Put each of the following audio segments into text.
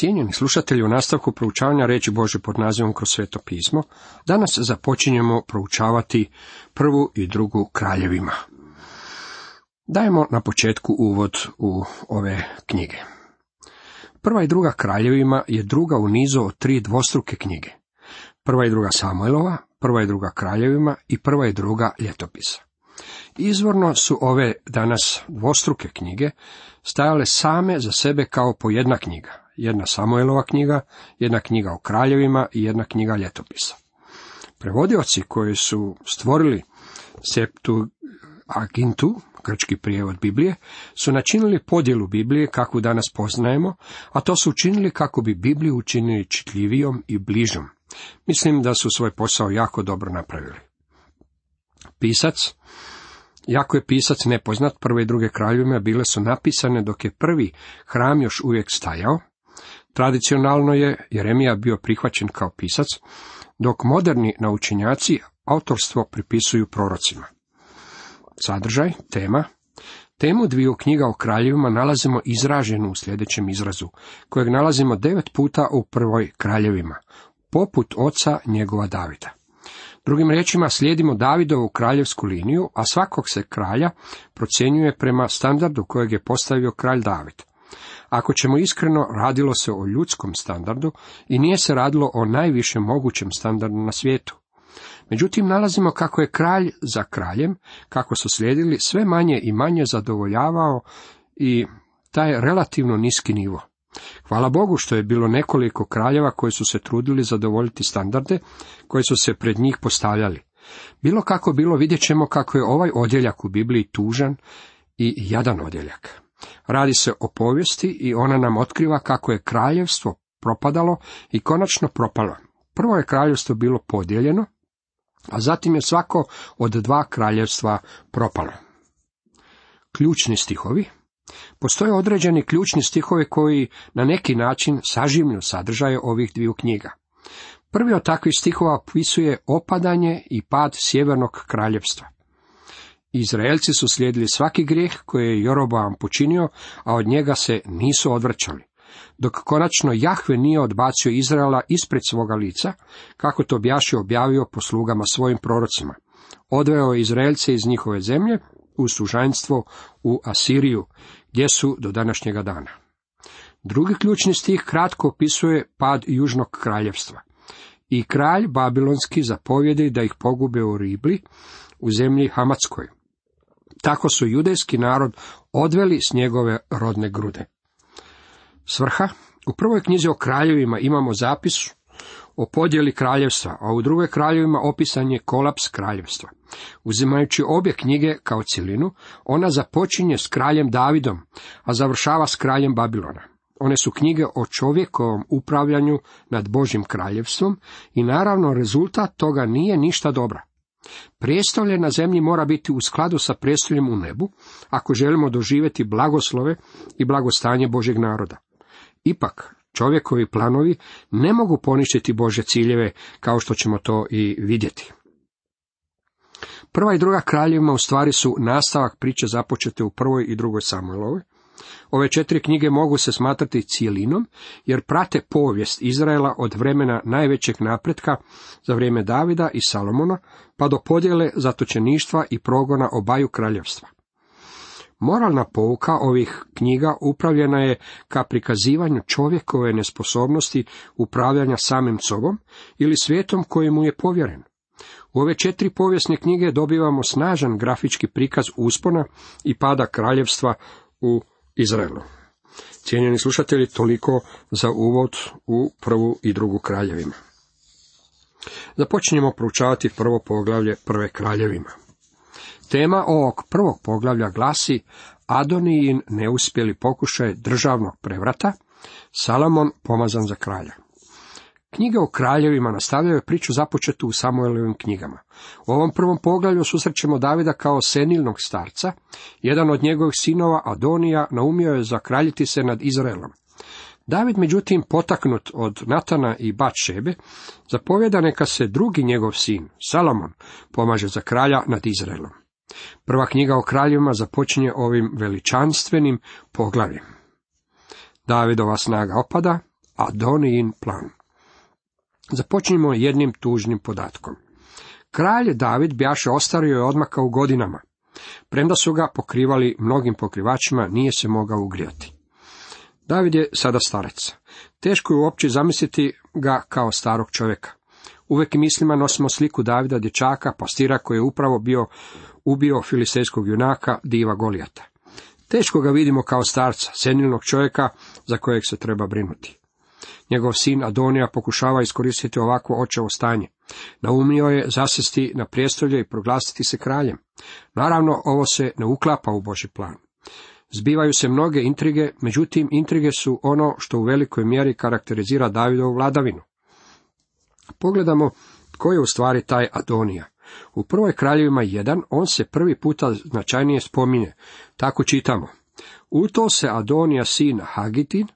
Cijenjeni slušatelji, u nastavku proučavanja reći Bože pod nazivom kroz sveto pismo, danas započinjemo proučavati prvu i drugu kraljevima. Dajemo na početku uvod u ove knjige. Prva i druga kraljevima je druga u nizu od tri dvostruke knjige. Prva i druga Samuelova, prva i druga kraljevima i prva i druga ljetopisa. Izvorno su ove danas dvostruke knjige stajale same za sebe kao po jedna knjiga. Jedna Samuelova knjiga, jedna knjiga o kraljevima i jedna knjiga ljetopisa. Prevodioci koji su stvorili Septu Agintu, grčki prijevod Biblije, su načinili podjelu Biblije kakvu danas poznajemo, a to su učinili kako bi Bibliju učinili čitljivijom i bližom. Mislim da su svoj posao jako dobro napravili. Pisac, jako je pisac nepoznat, prve i druge kraljevima bile su napisane dok je prvi hram još uvijek stajao. Tradicionalno je Jeremija bio prihvaćen kao pisac, dok moderni naučenjaci autorstvo pripisuju prorocima. Sadržaj, tema. Temu dviju knjiga o kraljevima nalazimo izraženu u sljedećem izrazu, kojeg nalazimo devet puta u prvoj kraljevima, poput oca njegova Davida. Drugim riječima slijedimo Davidovu kraljevsku liniju, a svakog se kralja procjenjuje prema standardu kojeg je postavio kralj David. Ako ćemo iskreno, radilo se o ljudskom standardu i nije se radilo o najvišem mogućem standardu na svijetu. Međutim, nalazimo kako je kralj za kraljem, kako su slijedili, sve manje i manje zadovoljavao i taj relativno niski nivo. Hvala Bogu što je bilo nekoliko kraljeva koji su se trudili zadovoljiti standarde koji su se pred njih postavljali. Bilo kako bilo vidjet ćemo kako je ovaj odjeljak u Bibliji tužan i jadan odjeljak. Radi se o povijesti i ona nam otkriva kako je kraljevstvo propadalo i konačno propalo. Prvo je kraljevstvo bilo podijeljeno, a zatim je svako od dva kraljevstva propalo. Ključni stihovi Postoje određeni ključni stihovi koji na neki način sažimlju sadržaje ovih dviju knjiga. Prvi od takvih stihova opisuje opadanje i pad sjevernog kraljevstva. Izraelci su slijedili svaki grijeh koji je Joroboam počinio, a od njega se nisu odvraćali. Dok konačno Jahve nije odbacio Izraela ispred svoga lica, kako to bjaše objavio po slugama svojim prorocima. Odveo je Izraelce iz njihove zemlje u sužanjstvo u Asiriju, gdje su do današnjega dana. Drugi ključni stih kratko opisuje pad južnog kraljevstva. I kralj Babilonski zapovjedi da ih pogube u Ribli, u zemlji Hamatskoj. Tako su judejski narod odveli s njegove rodne grude. Svrha U prvoj knjizi o kraljevima imamo zapis o podjeli kraljevstva, a u drugoj kraljevima opisan je kolaps kraljevstva. Uzimajući obje knjige kao cjelinu, ona započinje s kraljem Davidom, a završava s kraljem Babilona. One su knjige o čovjekovom upravljanju nad Božim kraljevstvom i naravno rezultat toga nije ništa dobra. Prijestolje na zemlji mora biti u skladu sa prijestoljem u nebu, ako želimo doživjeti blagoslove i blagostanje Božeg naroda. Ipak, čovjekovi planovi ne mogu poništiti Bože ciljeve, kao što ćemo to i vidjeti. Prva i druga kraljevima u stvari su nastavak priče započete u prvoj i drugoj Samuelovoj. Ove četiri knjige mogu se smatrati cijelinom, jer prate povijest Izraela od vremena najvećeg napretka za vrijeme Davida i Salomona, pa do podjele zatočeništva i progona obaju kraljevstva. Moralna pouka ovih knjiga upravljena je ka prikazivanju čovjekove nesposobnosti upravljanja samim sobom ili svijetom koji mu je povjeren. U ove četiri povijesne knjige dobivamo snažan grafički prikaz uspona i pada kraljevstva u Izraelu. Cijenjeni slušatelji, toliko za uvod u prvu i drugu kraljevima. Započinjemo proučavati prvo poglavlje prve kraljevima. Tema ovog prvog poglavlja glasi Adonijin neuspjeli pokušaj državnog prevrata, Salamon pomazan za kralja. Knjige o kraljevima nastavljaju priču započetu u Samuelovim knjigama. U ovom prvom poglavlju susrećemo Davida kao senilnog starca. Jedan od njegovih sinova, Adonija, naumio je zakraljiti se nad Izraelom. David, međutim, potaknut od Natana i Batšebe, zapovjeda neka se drugi njegov sin, Salomon, pomaže za kralja nad Izraelom. Prva knjiga o kraljevima započinje ovim veličanstvenim poglavljem. Davidova snaga opada, Adonijin plan. Započnimo jednim tužnim podatkom. Kralj David bjaše ostario je odmaka u godinama. Premda su ga pokrivali mnogim pokrivačima, nije se mogao ugrijati. David je sada starec. Teško je uopće zamisliti ga kao starog čovjeka. Uvijek mislima nosimo sliku Davida dječaka, pastira koji je upravo bio ubio filistejskog junaka, diva Golijata. Teško ga vidimo kao starca, senilnog čovjeka za kojeg se treba brinuti. Njegov sin Adonija pokušava iskoristiti ovakvo očevo stanje. Naumio je zasesti na prijestolje i proglasiti se kraljem. Naravno, ovo se ne uklapa u Boži plan. Zbivaju se mnoge intrige, međutim intrige su ono što u velikoj mjeri karakterizira Davidovu vladavinu. Pogledamo tko je u stvari taj Adonija. U prvoj kraljevima jedan on se prvi puta značajnije spominje. Tako čitamo. U to se Adonija sin Hagitin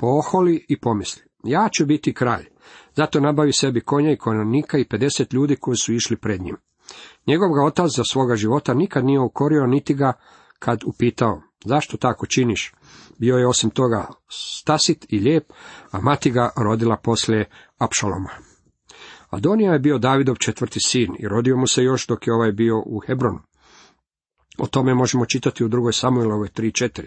poholi i pomisli. Ja ću biti kralj. Zato nabavi sebi konja i konjanika i 50 ljudi koji su išli pred njim. Njegov ga otac za svoga života nikad nije ukorio, niti ga kad upitao, zašto tako činiš? Bio je osim toga stasit i lijep, a mati ga rodila poslije Apšaloma. Adonija je bio Davidov četvrti sin i rodio mu se još dok je ovaj bio u Hebronu. O tome možemo čitati u drugoj Samuelovoj 3.4.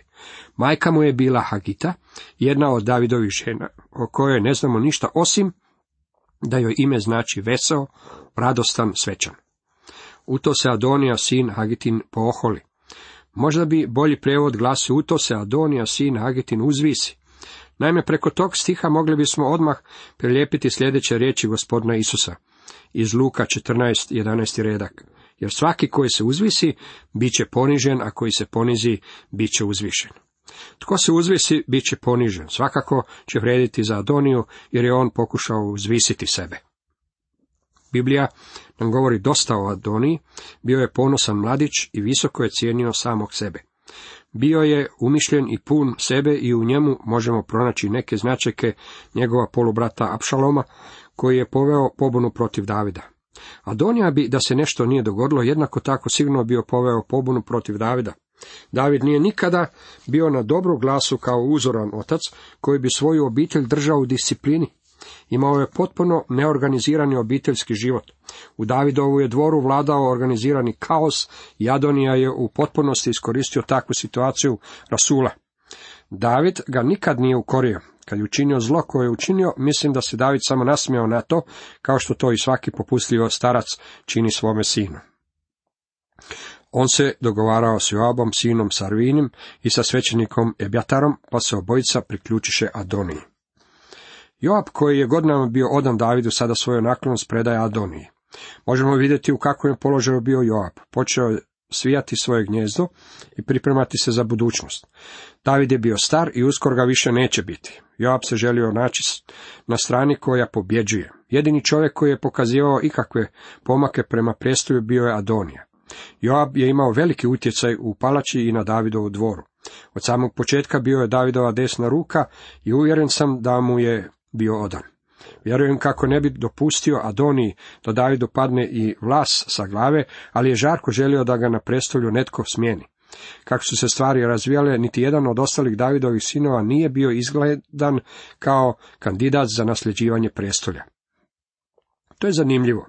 Majka mu je bila Hagita, jedna od Davidovih žena, o kojoj ne znamo ništa osim da joj ime znači veseo, radostan, svečan. U to se Adonija, sin Hagitin, poholi. Možda bi bolji prevod glasi u to se Adonija, sin Hagitin, uzvisi. Naime, preko tog stiha mogli bismo odmah prilijepiti sljedeće riječi gospodina Isusa iz Luka 14, 11. redak. Jer svaki koji se uzvisi, bit će ponižen, a koji se ponizi, bit će uzvišen. Tko se uzvisi, bit će ponižen. Svakako će vrediti za Adoniju, jer je on pokušao uzvisiti sebe. Biblija nam govori dosta o Adoniji, bio je ponosan mladić i visoko je cijenio samog sebe. Bio je umišljen i pun sebe i u njemu možemo pronaći neke značajke njegova polubrata Apšaloma, koji je poveo pobunu protiv Davida. Adonija bi, da se nešto nije dogodilo, jednako tako sigurno bio poveo pobunu protiv Davida. David nije nikada bio na dobru glasu kao uzoran otac, koji bi svoju obitelj držao u disciplini. Imao je potpuno neorganizirani obiteljski život. U Davidovu je dvoru vladao organizirani kaos i Adonija je u potpunosti iskoristio takvu situaciju Rasula. David ga nikad nije ukorio. Kad je učinio zlo koje je učinio, mislim da se David samo nasmijao na to, kao što to i svaki popustljivo starac čini svome sinu. On se dogovarao s Joabom, sinom Sarvinim i sa svećenikom Ebjatarom, pa se obojica priključiše Adoniji. Joab, koji je godinama bio odan Davidu, sada svoju naklonost predaje Adoniji. Možemo vidjeti u kakvom je položaju bio Joab. Počeo je svijati svoje gnjezdo i pripremati se za budućnost. David je bio star i uskoro ga više neće biti. Joab se želio naći na strani koja pobjeđuje. Jedini čovjek koji je pokazivao ikakve pomake prema prestoju bio je Adonija. Joab je imao veliki utjecaj u palači i na Davidovu dvoru. Od samog početka bio je Davidova desna ruka i uvjeren sam da mu je bio odan. Vjerujem kako ne bi dopustio Adoniji da Davidu padne i vlas sa glave, ali je žarko želio da ga na prestolju netko smijeni. Kako su se stvari razvijale, niti jedan od ostalih Davidovih sinova nije bio izgledan kao kandidat za nasljeđivanje prestolja. To je zanimljivo,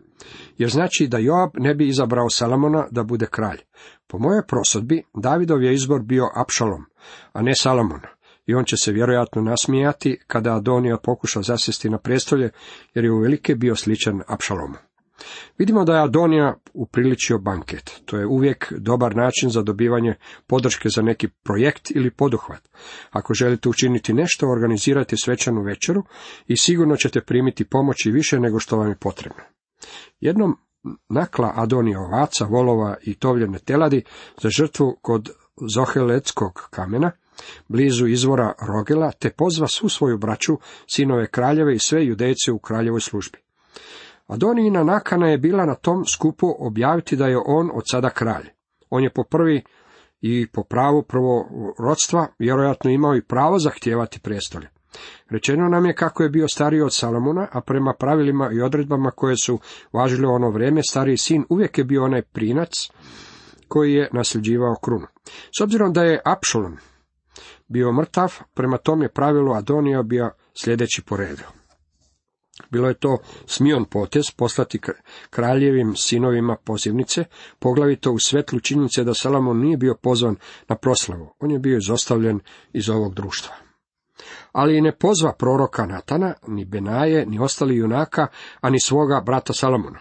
jer znači da Joab ne bi izabrao Salamona da bude kralj. Po mojoj prosodbi, Davidov je izbor bio Apšalom, a ne Salamon i on će se vjerojatno nasmijati kada Adonija pokuša zasjesti na prestolje, jer je uvelike bio sličan Apšalomu. Vidimo da je Adonija upriličio banket. To je uvijek dobar način za dobivanje podrške za neki projekt ili poduhvat. Ako želite učiniti nešto, organizirati svečanu večeru i sigurno ćete primiti pomoći više nego što vam je potrebno. Jednom nakla Adonija ovaca, volova i tovljene teladi za žrtvu kod Zoheleckog kamena, blizu izvora Rogela, te pozva svu svoju braću, sinove kraljeve i sve judejce u kraljevoj službi. Adonijina nakana je bila na tom skupu objaviti da je on od sada kralj. On je po prvi i po pravu prvorodstva vjerojatno imao i pravo zahtijevati prijestolje. Rečeno nam je kako je bio stariji od Salomona, a prema pravilima i odredbama koje su važile u ono vrijeme, stariji sin uvijek je bio onaj prinac koji je nasljeđivao krunu. S obzirom da je Apšolom bio mrtav, prema tom je pravilu Adonija bio sljedeći po redu. Bilo je to smion potez poslati kraljevim sinovima pozivnice, poglavito u svetlu činjenice da Salomon nije bio pozvan na proslavu, on je bio izostavljen iz ovog društva. Ali ne pozva proroka Natana, ni Benaje, ni ostali junaka, a ni svoga brata Salomona.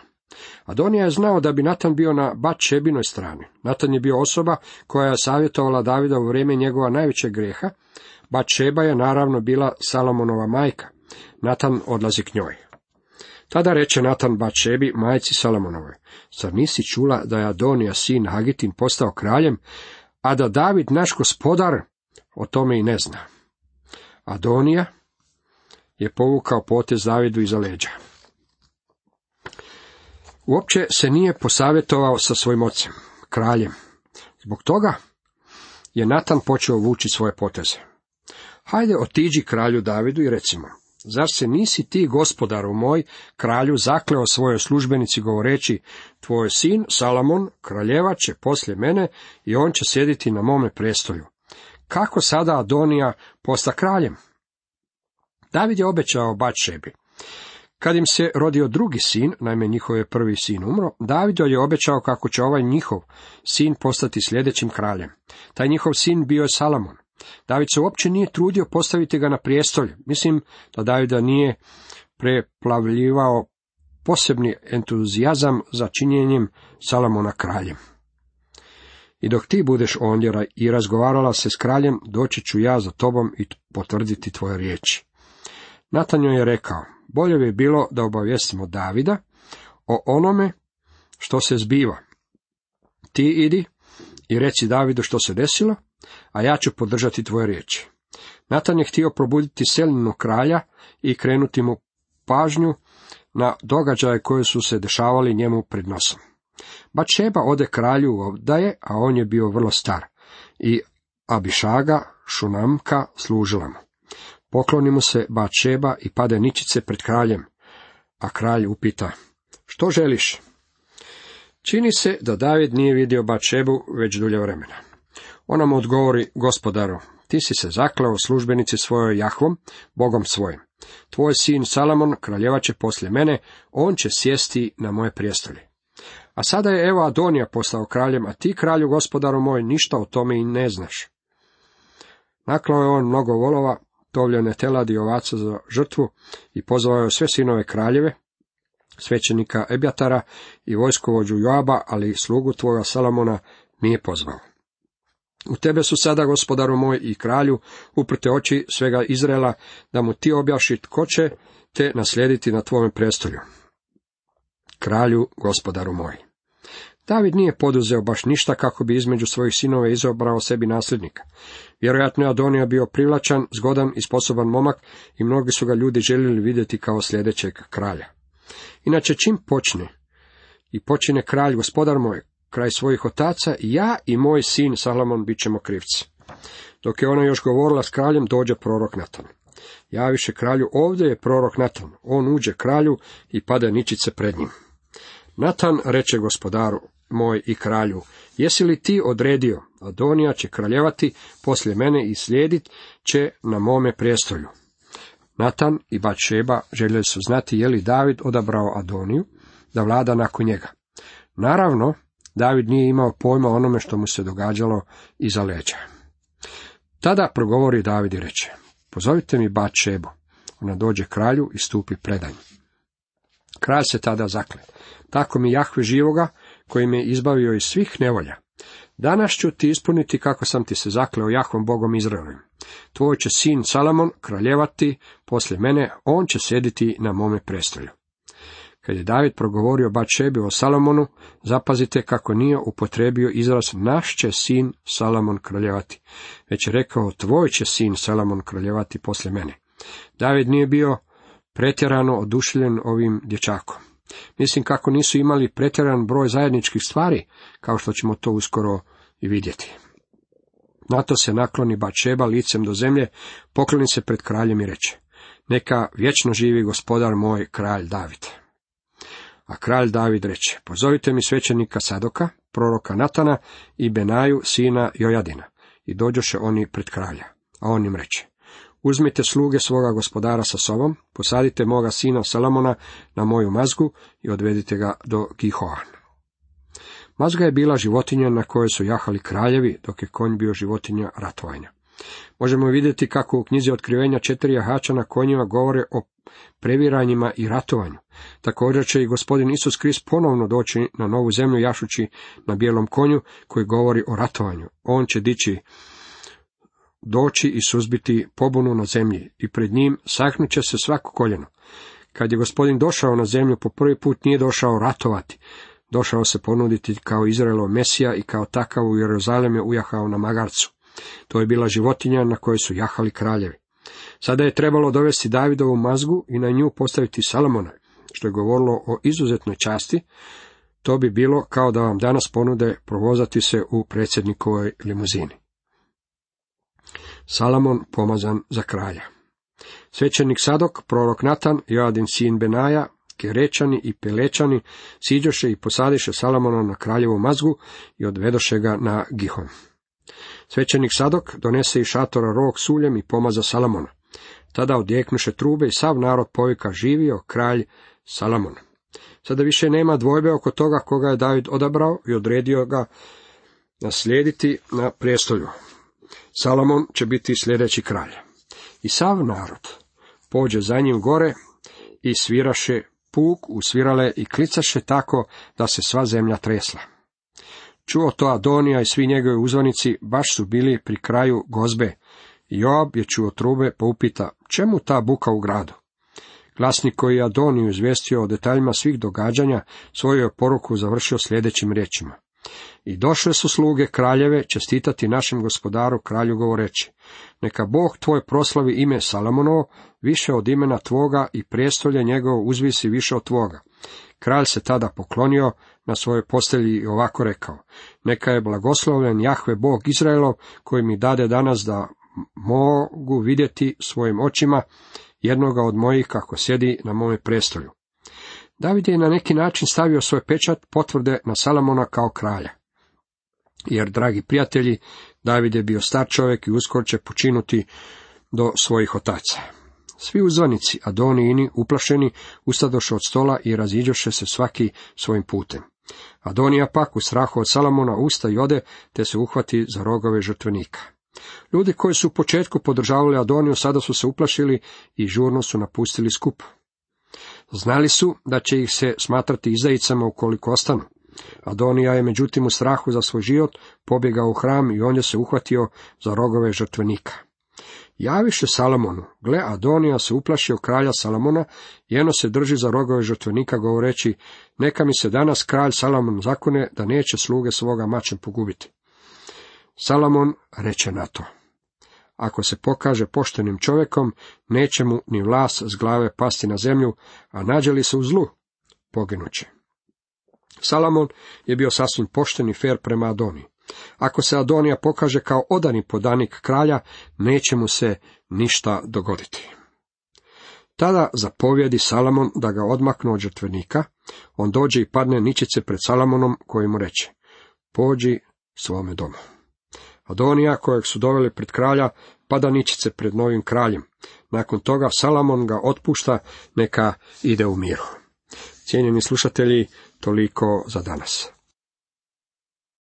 Adonija je znao da bi Natan bio na Bačebinoj strani. Natan je bio osoba koja je savjetovala Davida u vrijeme njegova najvećeg greha. Bačeba je naravno bila Salomonova majka. Natan odlazi k njoj. Tada reče Natan Bačebi, majci Salomonove, zar nisi čula da je Adonija sin Hagitin postao kraljem, a da David naš gospodar o tome i ne zna. Adonija je povukao potez Davidu iza leđa. Uopće se nije posavjetovao sa svojim ocem, kraljem. Zbog toga je Natan počeo vući svoje poteze. Hajde otiđi kralju Davidu i recimo, zar se nisi ti, gospodaru moj, kralju, zakleo svojoj službenici govoreći, tvoj sin, Salamon, kraljevat će poslije mene i on će sjediti na mome prestolju. Kako sada Adonija posta kraljem? David je obećao Bačebi. Kad im se rodio drugi sin, naime njihov je prvi sin umro, David je obećao kako će ovaj njihov sin postati sljedećim kraljem. Taj njihov sin bio je Salamon. David se uopće nije trudio postaviti ga na prijestolje. Mislim da Davida nije preplavljivao posebni entuzijazam za činjenjem Salamona kraljem. I dok ti budeš ondje i razgovarala se s kraljem, doći ću ja za tobom i potvrditi tvoje riječi. Natanjo je rekao, bolje bi bilo da obavijestimo Davida o onome što se zbiva. Ti idi i reci Davidu što se desilo, a ja ću podržati tvoje riječi. Natan je htio probuditi selinu kralja i krenuti mu pažnju na događaje koje su se dešavali njemu pred nosom. Bačeba ode kralju ovdaje, a on je bio vrlo star, i Abišaga, Šunamka, služila mu. Pokloni mu se Bačeba i pade ničice pred kraljem, a kralj upita, što želiš? Čini se da David nije vidio Bačebu već dulje vremena. Ona mu odgovori, gospodaru, ti si se zaklao službenici svojoj Jahvom, Bogom svojim. Tvoj sin Salamon kraljevaće poslije mene, on će sjesti na moje prijestolje. A sada je evo Adonija postao kraljem, a ti, kralju gospodaru moj, ništa o tome i ne znaš. Naklao je on mnogo volova, tovljene teladi ovaca za žrtvu i pozvao je sve sinove kraljeve, svećenika Ebjatara i vojskovođu Joaba, ali slugu tvoga Salamona nije pozvao. U tebe su sada, gospodaru moj i kralju, uprte oči svega Izraela, da mu ti objaši tko će te naslijediti na tvome prestolju. Kralju, gospodaru moj. David nije poduzeo baš ništa kako bi između svojih sinova izobrao sebi nasljednika. Vjerojatno je Adonija bio privlačan, zgodan i sposoban momak i mnogi su ga ljudi željeli vidjeti kao sljedećeg kralja. Inače, čim počne i počine kralj, gospodar moj, kraj svojih otaca, ja i moj sin Salomon bit ćemo krivci. Dok je ona još govorila s kraljem, dođe prorok Natan. Javiše kralju, ovdje je prorok Natan. On uđe kralju i pada ničice pred njim. Natan reče gospodaru moj i kralju, jesi li ti odredio, Adonija će kraljevati poslije mene i slijedit će na mome prijestolju. Natan i Bačeba željeli su znati je li David odabrao Adoniju da vlada nakon njega. Naravno, David nije imao pojma onome što mu se događalo iza leđa. Tada progovori David i reče, pozovite mi Bačebu. Ona dođe kralju i stupi predanj. Kralj se tada zakle. Tako mi Jahve živoga, koji me izbavio iz svih nevolja. Danas ću ti ispuniti kako sam ti se zakleo Jahvom Bogom Izraelim. Tvoj će sin Salamon kraljevati poslije mene, on će sjediti na mome prestolju. Kad je David progovorio Bačebi o Salomonu, zapazite kako nije upotrebio izraz naš će sin Salomon kraljevati, već je rekao tvoj će sin Salomon kraljevati poslije mene. David nije bio pretjerano oduševljen ovim dječakom. Mislim kako nisu imali pretjeran broj zajedničkih stvari, kao što ćemo to uskoro i vidjeti. Na to se nakloni Bačeba licem do zemlje, pokloni se pred kraljem i reče, neka vječno živi gospodar moj, kralj David. A kralj David reče, pozovite mi svećenika Sadoka, proroka Natana i Benaju, sina Jojadina. I dođoše oni pred kralja. A on im reče, Uzmite sluge svoga gospodara sa sobom, posadite moga sina Salamona na moju mazgu i odvedite ga do Gihoan. Mazga je bila životinja na kojoj su jahali kraljevi, dok je konj bio životinja ratovanja. Možemo vidjeti kako u knjizi otkrivenja četiri jahača na konjima govore o previranjima i ratovanju. Također će i gospodin Isus Krist ponovno doći na novu zemlju jašući na bijelom konju koji govori o ratovanju. On će dići doći i suzbiti pobunu na zemlji i pred njim će se svako koljeno. Kad je gospodin došao na zemlju po prvi put nije došao ratovati, došao se ponuditi kao Izraelov Mesija i kao takav u Jeruzalem je ujahao na magarcu. To je bila životinja na kojoj su jahali kraljevi. Sada je trebalo dovesti Davidovu mazgu i na nju postaviti Salomona, što je govorilo o izuzetnoj časti, to bi bilo kao da vam danas ponude provozati se u predsjednikovoj limuzini. Salamon pomazan za kralja. Svećenik Sadok, prorok Natan, Joadin sin Benaja, Kerečani i Pelečani siđoše i posadiše Salamona na kraljevu mazgu i odvedoše ga na Gihon. Svećenik Sadok donese i šatora rog suljem i pomaza Salamona. Tada odjeknuše trube i sav narod povika živio kralj Salamon. Sada više nema dvojbe oko toga koga je David odabrao i odredio ga naslijediti na prijestolju. Salomon će biti sljedeći kralj. I sav narod pođe za njim gore i sviraše puk usvirale i klicaše tako da se sva zemlja tresla. Čuo to Adonija i svi njegovi uzvanici baš su bili pri kraju gozbe. Joab je čuo trube pa upita, čemu ta buka u gradu? Glasnik koji je Adoniju izvestio o detaljima svih događanja, svoju je poruku završio sljedećim riječima. I došle su sluge kraljeve čestitati našem gospodaru kralju govoreći, neka Bog tvoj proslavi ime Salamonovo više od imena tvoga i prijestolje njegovo uzvisi više od tvoga. Kralj se tada poklonio na svojoj postelji i ovako rekao, neka je blagoslovljen Jahve Bog Izraelov, koji mi dade danas da mogu vidjeti svojim očima jednoga od mojih kako sjedi na mome prestolju. David je na neki način stavio svoj pečat potvrde na Salamona kao kralja. Jer, dragi prijatelji, David je bio star čovjek i uskoro će počinuti do svojih otaca. Svi uzvanici, Adonijini, uplašeni, ustadoše od stola i raziđoše se svaki svojim putem. Adonija pak u strahu od Salamona usta i ode, te se uhvati za rogove žrtvenika. Ljudi koji su u početku podržavali Adoniju sada su se uplašili i žurno su napustili skup. Znali su da će ih se smatrati izdajicama ukoliko ostanu. Adonija je međutim u strahu za svoj život pobjegao u hram i on je se uhvatio za rogove žrtvenika. Javiše Salomonu, gle, Adonija se uplašio kralja Salomona i eno se drži za rogove žrtvenika govoreći, neka mi se danas kralj Salomon zakone da neće sluge svoga mačem pogubiti. Salomon reče na to. Ako se pokaže poštenim čovjekom, neće mu ni vlas s glave pasti na zemlju, a nađe li se u zlu, poginuće. Salomon je bio sasvim pošten i fer prema Adoniji. Ako se Adonija pokaže kao odani podanik kralja, neće mu se ništa dogoditi. Tada zapovjedi Salamon da ga odmaknu od žrtvenika, on dođe i padne ničice pred Salamonom koji mu reče, pođi svome domu. Adonija, kojeg su doveli pred kralja, pada ničice pred novim kraljem. Nakon toga Salamon ga otpušta, neka ide u miru. Cijenjeni slušatelji, toliko za danas.